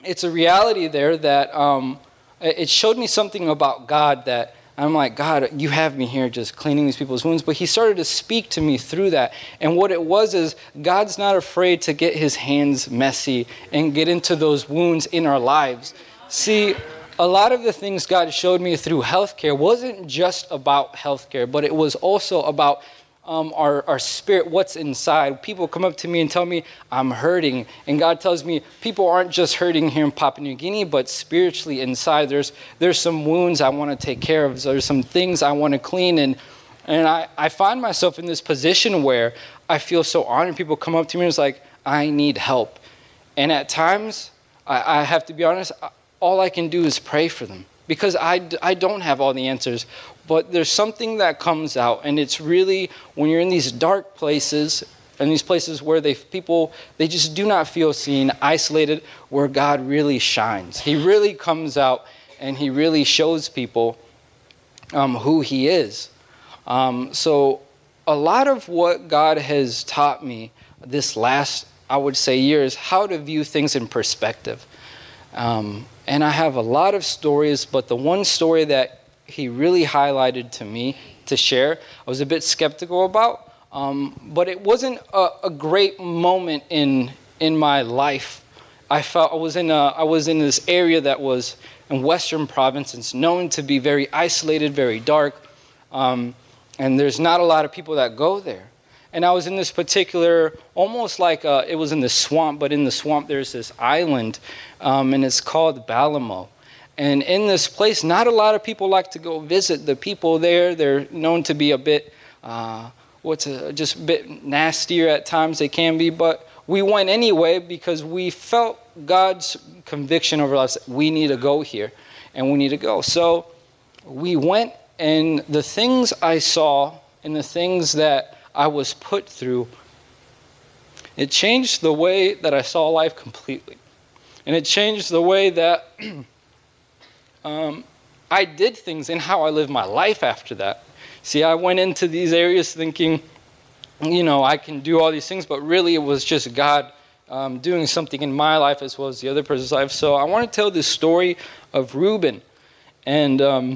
S3: it's a reality there that um, it showed me something about God that I'm like, God, you have me here just cleaning these people's wounds. But he started to speak to me through that. And what it was is, God's not afraid to get his hands messy and get into those wounds in our lives. See, a lot of the things God showed me through healthcare wasn't just about healthcare, but it was also about um, our, our spirit, what's inside. People come up to me and tell me I'm hurting. And God tells me people aren't just hurting here in Papua New Guinea, but spiritually inside. There's, there's some wounds I want to take care of, there's some things I want to clean. And, and I, I find myself in this position where I feel so honored. People come up to me and it's like, I need help. And at times, I, I have to be honest, all I can do is pray for them because I, I don't have all the answers. But there's something that comes out, and it's really when you're in these dark places and these places where they people they just do not feel seen, isolated, where God really shines. He really comes out and He really shows people um, who He is. Um, so a lot of what God has taught me this last, I would say, year is how to view things in perspective. Um, and I have a lot of stories, but the one story that he really highlighted to me to share. I was a bit skeptical about, um, but it wasn't a, a, great moment in in my life. I felt I was in a, I was in this area that was in Western Province. It's known to be very isolated, very dark, um, and there's not a lot of people that go there. And I was in this particular, almost like a, uh, it was in the swamp, but in the swamp there's this island, um, and it's called Balimo. And in this place, not a lot of people like to go visit. The people there, they're known to be a bit, uh, what's a, just a bit nastier at times, they can be. But we went anyway because we felt God's conviction over us. We need to go here and we need to go. So we went, and the things I saw and the things that I was put through, it changed the way that I saw life completely. And it changed the way that um, I did things in how I lived my life after that. See, I went into these areas thinking, you know, I can do all these things, but really it was just God um, doing something in my life as well as the other person's life. So I want to tell this story of Reuben. And um,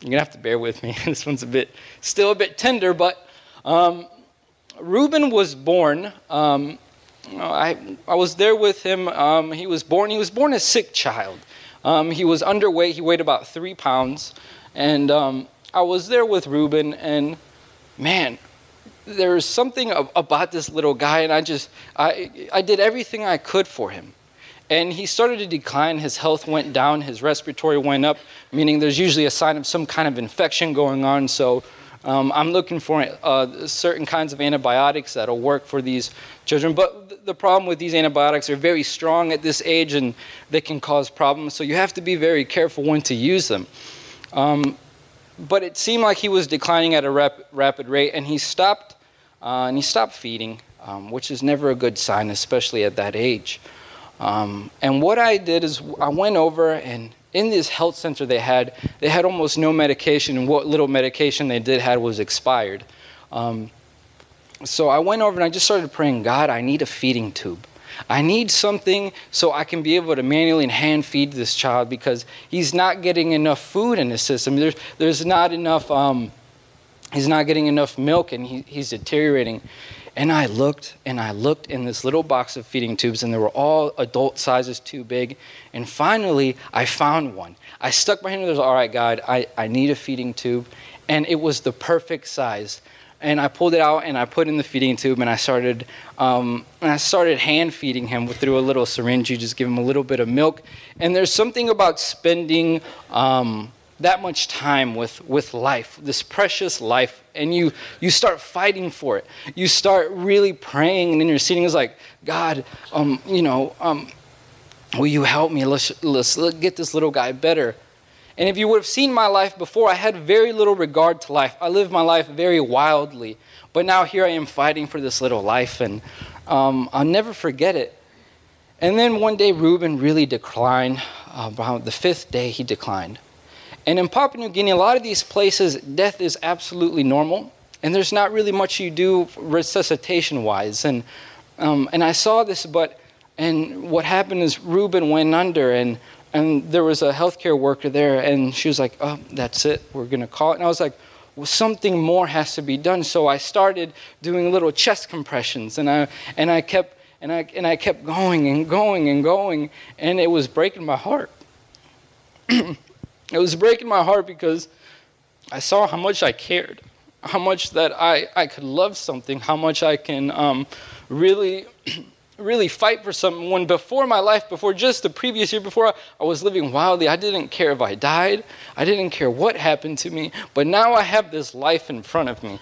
S3: you're going to have to bear with me. this one's a bit, still a bit tender, but um, Reuben was born. Um, I, I was there with him. Um, he was born, he was born a sick child. Um, he was underweight. He weighed about three pounds. And um, I was there with Reuben, and man, there's something about this little guy, and I just, I, I did everything I could for him. And he started to decline. His health went down. His respiratory went up, meaning there's usually a sign of some kind of infection going on. So um, I'm looking for uh, certain kinds of antibiotics that'll work for these children. But the problem with these antibiotics are very strong at this age and they can cause problems. So you have to be very careful when to use them. Um, but it seemed like he was declining at a rap- rapid rate, and he stopped. Uh, and he stopped feeding, um, which is never a good sign, especially at that age. Um, and what I did is I went over and in this health center they had, they had almost no medication, and what little medication they did had was expired. Um, so I went over and I just started praying, God, I need a feeding tube. I need something so I can be able to manually and hand feed this child because he's not getting enough food in his system. There's, there's not enough, um, he's not getting enough milk and he, he's deteriorating. And I looked and I looked in this little box of feeding tubes, and they were all adult sizes too big. And finally, I found one. I stuck my hand in there, all right, God, I, I need a feeding tube. And it was the perfect size. And I pulled it out and I put in the feeding tube, and I started, um, and I started hand feeding him through a little syringe. You just give him a little bit of milk. And there's something about spending um, that much time with, with life, this precious life, and you, you start fighting for it. You start really praying and interceding. It's like, God, um, you know, um, will you help me? Let's, let's, let's get this little guy better. And if you would have seen my life before, I had very little regard to life. I lived my life very wildly. But now here I am fighting for this little life, and um, I'll never forget it. And then one day, Reuben really declined. Uh, about the fifth day, he declined. And in Papua New Guinea, a lot of these places, death is absolutely normal, and there's not really much you do resuscitation wise. And, um, and I saw this, but, and what happened is Reuben went under, and, and there was a healthcare worker there, and she was like, oh, that's it, we're gonna call it. And I was like, well, something more has to be done. So I started doing little chest compressions, and I, and I kept, and I, and I kept going and going and going, and it was breaking my heart. It was breaking my heart because I saw how much I cared, how much that I, I could love something, how much I can um, really, really fight for someone. Before my life, before just the previous year, before I was living wildly, I didn't care if I died, I didn't care what happened to me, but now I have this life in front of me.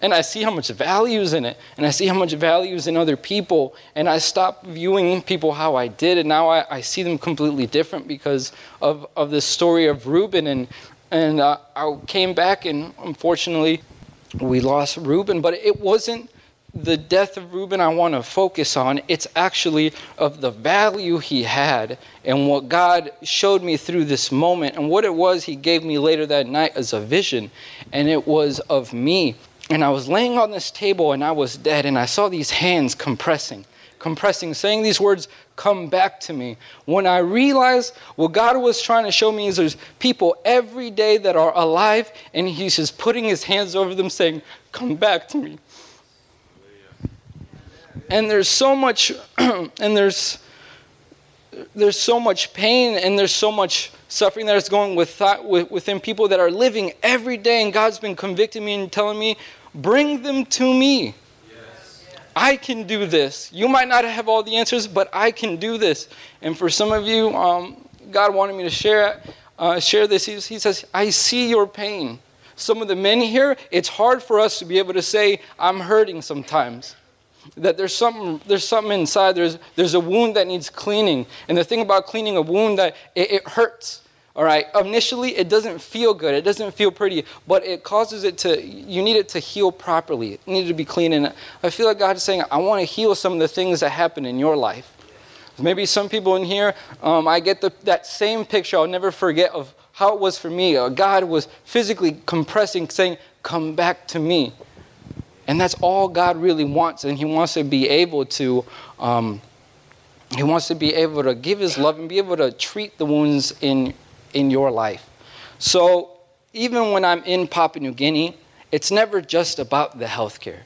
S3: And I see how much value is in it, and I see how much value is in other people, and I stop viewing people how I did, and now I, I see them completely different because of, of the story of Reuben, and, and uh, I came back, and unfortunately, we lost Reuben, but it wasn't the death of Reuben I want to focus on. It's actually of the value he had and what God showed me through this moment and what it was he gave me later that night as a vision. And it was of me and I was laying on this table and I was dead, and I saw these hands compressing, compressing, saying these words, Come back to me. When I realized what God was trying to show me is there's people every day that are alive, and He's just putting His hands over them, saying, Come back to me. And there's so much, and there's there's so much pain and there's so much suffering that is going with thought, within people that are living every day, and God's been convicting me and telling me, bring them to me. I can do this. You might not have all the answers, but I can do this. And for some of you, um, God wanted me to share, uh, share this. He, he says, I see your pain. Some of the men here, it's hard for us to be able to say, I'm hurting sometimes that there's something there's something inside there's there's a wound that needs cleaning and the thing about cleaning a wound that it, it hurts all right, initially it doesn't feel good, it doesn't feel pretty, but it causes it to, you need it to heal properly. It needs to be clean. And I feel like God is saying, I want to heal some of the things that happen in your life. Maybe some people in here, um, I get the, that same picture I'll never forget of how it was for me. Uh, God was physically compressing, saying, Come back to me. And that's all God really wants. And He wants to be able to. Um, he wants to be able to give his love and be able to treat the wounds in in your life. So even when I'm in Papua New Guinea, it's never just about the healthcare.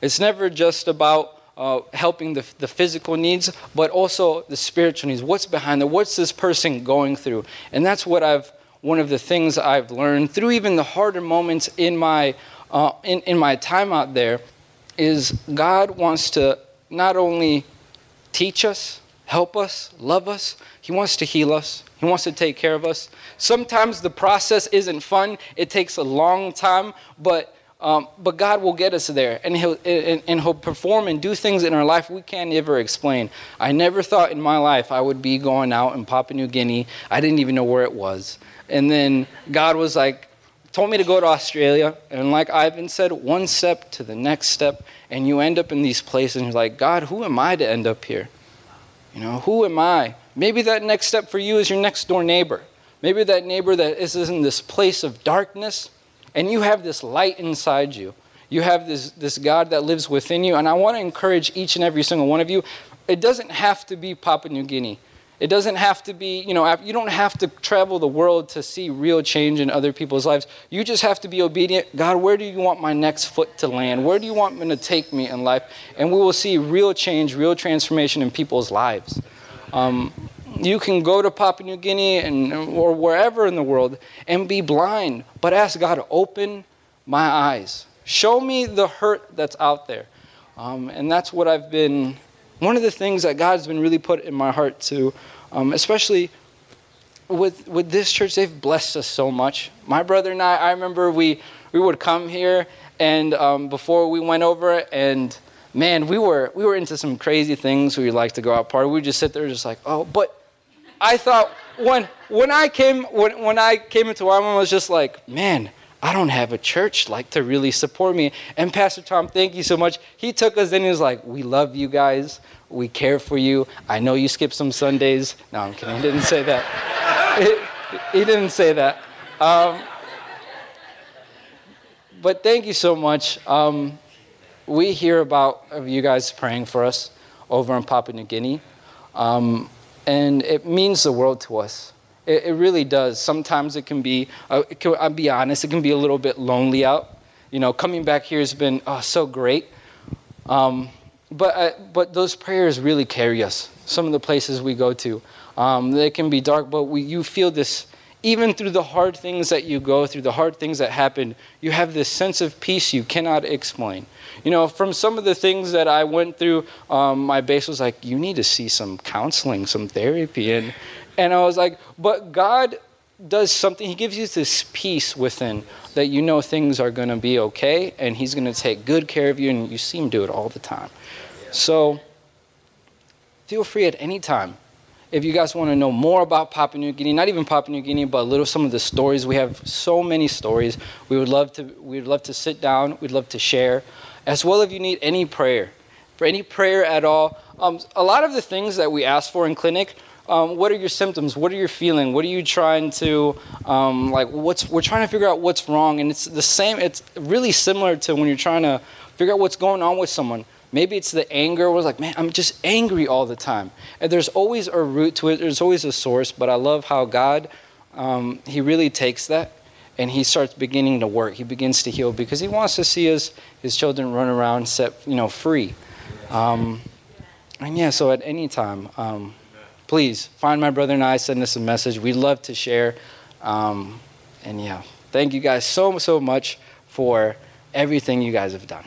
S3: It's never just about uh, helping the, the physical needs, but also the spiritual needs. What's behind it? What's this person going through? And that's what I've, one of the things I've learned through even the harder moments in my, uh, in, in my time out there is God wants to not only teach us, help us, love us, He wants to heal us, he wants to take care of us. Sometimes the process isn't fun, it takes a long time, but, um, but God will get us there and he'll, and, and he'll perform and do things in our life we can't ever explain. I never thought in my life I would be going out in Papua New Guinea. I didn't even know where it was. And then God was like, told me to go to Australia. And like Ivan said, one step to the next step, and you end up in these places, and you're like, God, who am I to end up here? You know, who am I? Maybe that next step for you is your next door neighbor. Maybe that neighbor that is in this place of darkness and you have this light inside you. You have this, this God that lives within you. And I want to encourage each and every single one of you. It doesn't have to be Papua New Guinea. It doesn't have to be, you know, you don't have to travel the world to see real change in other people's lives. You just have to be obedient. God, where do you want my next foot to land? Where do you want me to take me in life? And we will see real change, real transformation in people's lives. Um, you can go to Papua New Guinea and, or wherever in the world and be blind, but ask God to open my eyes. Show me the hurt that's out there. Um, and that's what I've been, one of the things that God's been really put in my heart to um, especially with with this church. They've blessed us so much. My brother and I, I remember we we would come here, and um, before we went over, and man, we were we were into some crazy things. We like to go out party. We just sit there, just like, oh, but I thought when when I came when when I came into YWAM, I was just like, man. I don't have a church like to really support me. And Pastor Tom, thank you so much. He took us in. He was like, "We love you guys. We care for you. I know you skip some Sundays. No, I'm kidding. He didn't say that. he didn't say that. Um, but thank you so much. Um, we hear about you guys praying for us over in Papua New Guinea, um, and it means the world to us. It, it really does. Sometimes it can be. Uh, it can, I'll be honest. It can be a little bit lonely out. You know, coming back here has been oh, so great. Um, but, uh, but those prayers really carry us. Some of the places we go to, um, they can be dark, but we, you feel this, even through the hard things that you go through, the hard things that happen, you have this sense of peace you cannot explain. You know, from some of the things that I went through, um, my base was like, you need to see some counseling, some therapy. And, and I was like, but God does something, He gives you this peace within that you know things are going to be okay and He's going to take good care of you, and you see Him do it all the time. So feel free at any time. If you guys want to know more about Papua New Guinea, not even Papua New Guinea, but a little some of the stories, we have so many stories. We would love to we'd love to sit down, we'd love to share. As well if you need any prayer. For any prayer at all. Um, a lot of the things that we ask for in clinic um, what are your symptoms? What are you feeling? What are you trying to um, like? What's we're trying to figure out what's wrong, and it's the same. It's really similar to when you're trying to figure out what's going on with someone. Maybe it's the anger was like, man, I'm just angry all the time. And there's always a root to it, there's always a source, but I love how God, um, He really takes that and He starts beginning to work. He begins to heal because He wants to see us, His children, run around set, you know, free. Um, and yeah, so at any time, um, please find my brother and I, send us a message. We'd love to share. Um, and yeah, thank you guys so, so much for everything you guys have done.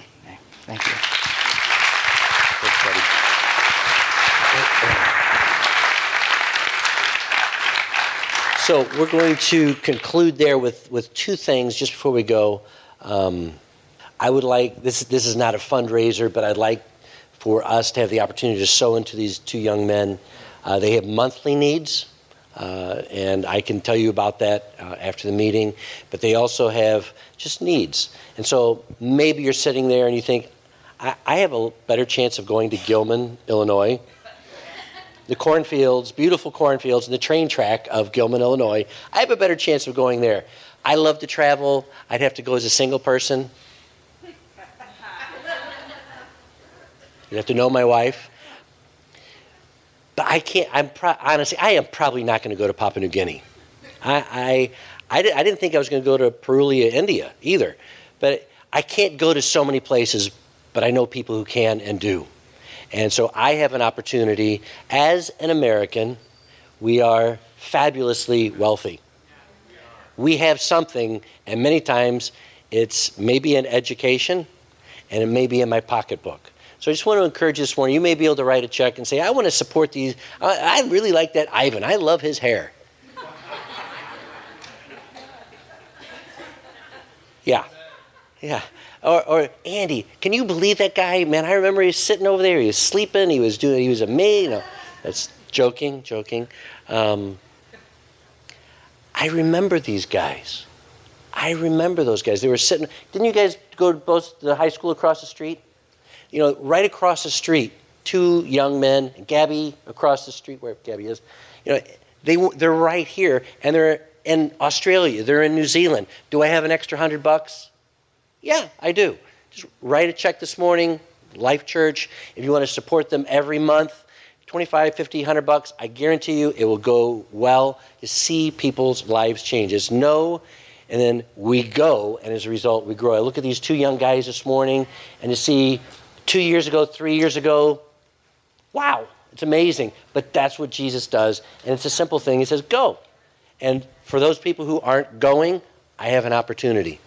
S3: Thank you.
S1: So we're going to conclude there with, with two things just before we go. Um, I would like this. This is not a fundraiser, but I'd like for us to have the opportunity to sow into these two young men. Uh, they have monthly needs, uh, and I can tell you about that uh, after the meeting. But they also have just needs, and so maybe you're sitting there and you think, I, I have a better chance of going to Gilman, Illinois, the cornfields, beautiful cornfields, and the train track of Gilman, Illinois, I have a better chance of going there. I love to travel. I'd have to go as a single person. You have to know my wife. But I can't, I'm pro- honestly, I am probably not going to go to Papua New Guinea. I, I, I, did, I didn't think I was going to go to Purulia, India either. But I can't go to so many places, but I know people who can and do. And so I have an opportunity as an American. We are fabulously wealthy. We have something, and many times it's maybe an education and it may be in my pocketbook. So I just want to encourage this morning. You may be able to write a check and say, I want to support these. I, I really like that Ivan. I love his hair. yeah. Yeah. Or, or, Andy, can you believe that guy? Man, I remember he was sitting over there. He was sleeping. He was doing. He was amazing. Know, that's joking, joking. Um, I remember these guys. I remember those guys. They were sitting. Didn't you guys go to both the high school across the street? You know, right across the street, two young men. Gabby across the street, where Gabby is. You know, they they're right here, and they're in Australia. They're in New Zealand. Do I have an extra hundred bucks? Yeah, I do. just write a check this morning, Life Church. If you want to support them every month, 25, 50, 100 bucks, I guarantee you it will go well to see people's lives change. It's no, and then we go, and as a result, we grow. I look at these two young guys this morning, and to see two years ago, three years ago, wow, it's amazing. But that's what Jesus does, and it's a simple thing. He says, go. And for those people who aren't going, I have an opportunity.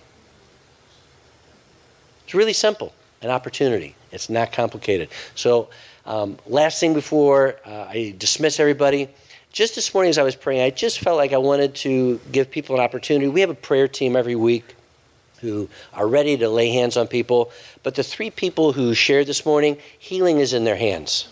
S1: It's really simple an opportunity. It's not complicated. So, um, last thing before uh, I dismiss everybody, just this morning as I was praying, I just felt like I wanted to give people an opportunity. We have a prayer team every week who are ready to lay hands on people, but the three people who shared this morning, healing is in their hands.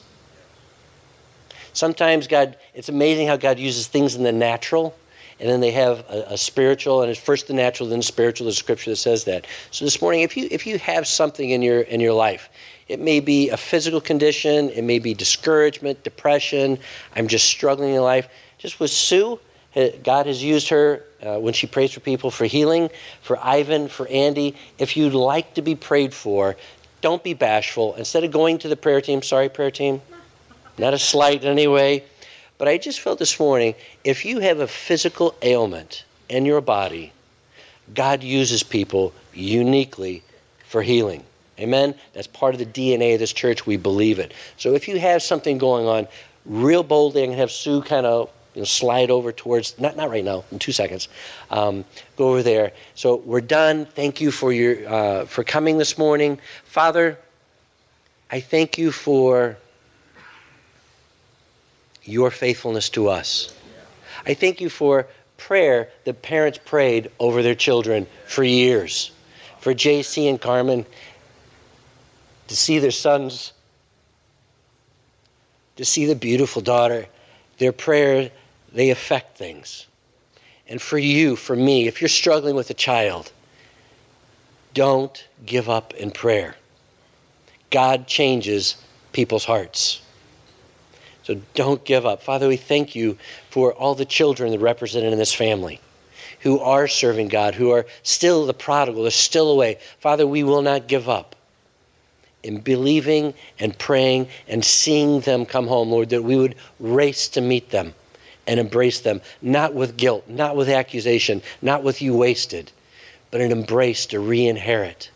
S1: Sometimes God, it's amazing how God uses things in the natural and then they have a, a, spiritual and it's first the natural then the spiritual there's scripture that says that so this morning if you if you have something in your in your life it may be a physical condition it may be discouragement depression i'm just struggling in life just with sue god has used her uh, when she prays for people for healing for ivan for andy if you'd like to be prayed for don't be bashful instead of going to the prayer team sorry prayer team not a slight in any way but I just felt this morning if you have a physical ailment in your body, God uses people uniquely for healing. Amen? That's part of the DNA of this church. We believe it. So if you have something going on, real boldly, I'm going to have Sue kind of you know, slide over towards, not, not right now, in two seconds. Um, go over there. So we're done. Thank you for, your, uh, for coming this morning. Father, I thank you for your faithfulness to us. I thank you for prayer that parents prayed over their children for years. For JC and Carmen to see their sons, to see the beautiful daughter, their prayer, they affect things. And for you, for me, if you're struggling with a child, don't give up in prayer. God changes people's hearts. So don't give up. Father, we thank you for all the children that are represented in this family who are serving God, who are still the prodigal, they're still away. Father, we will not give up in believing and praying and seeing them come home, Lord, that we would race to meet them and embrace them, not with guilt, not with accusation, not with you wasted, but an embrace to re inherit,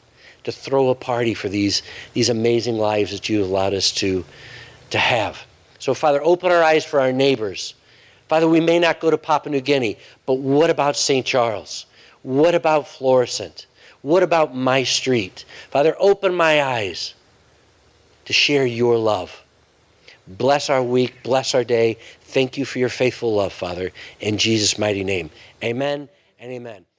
S1: to throw a party for these, these amazing lives that you allowed us to, to have. So, Father, open our eyes for our neighbors. Father, we may not go to Papua New Guinea, but what about St. Charles? What about Florissant? What about my street? Father, open my eyes to share your love. Bless our week, bless our day. Thank you for your faithful love, Father, in Jesus' mighty name. Amen and amen.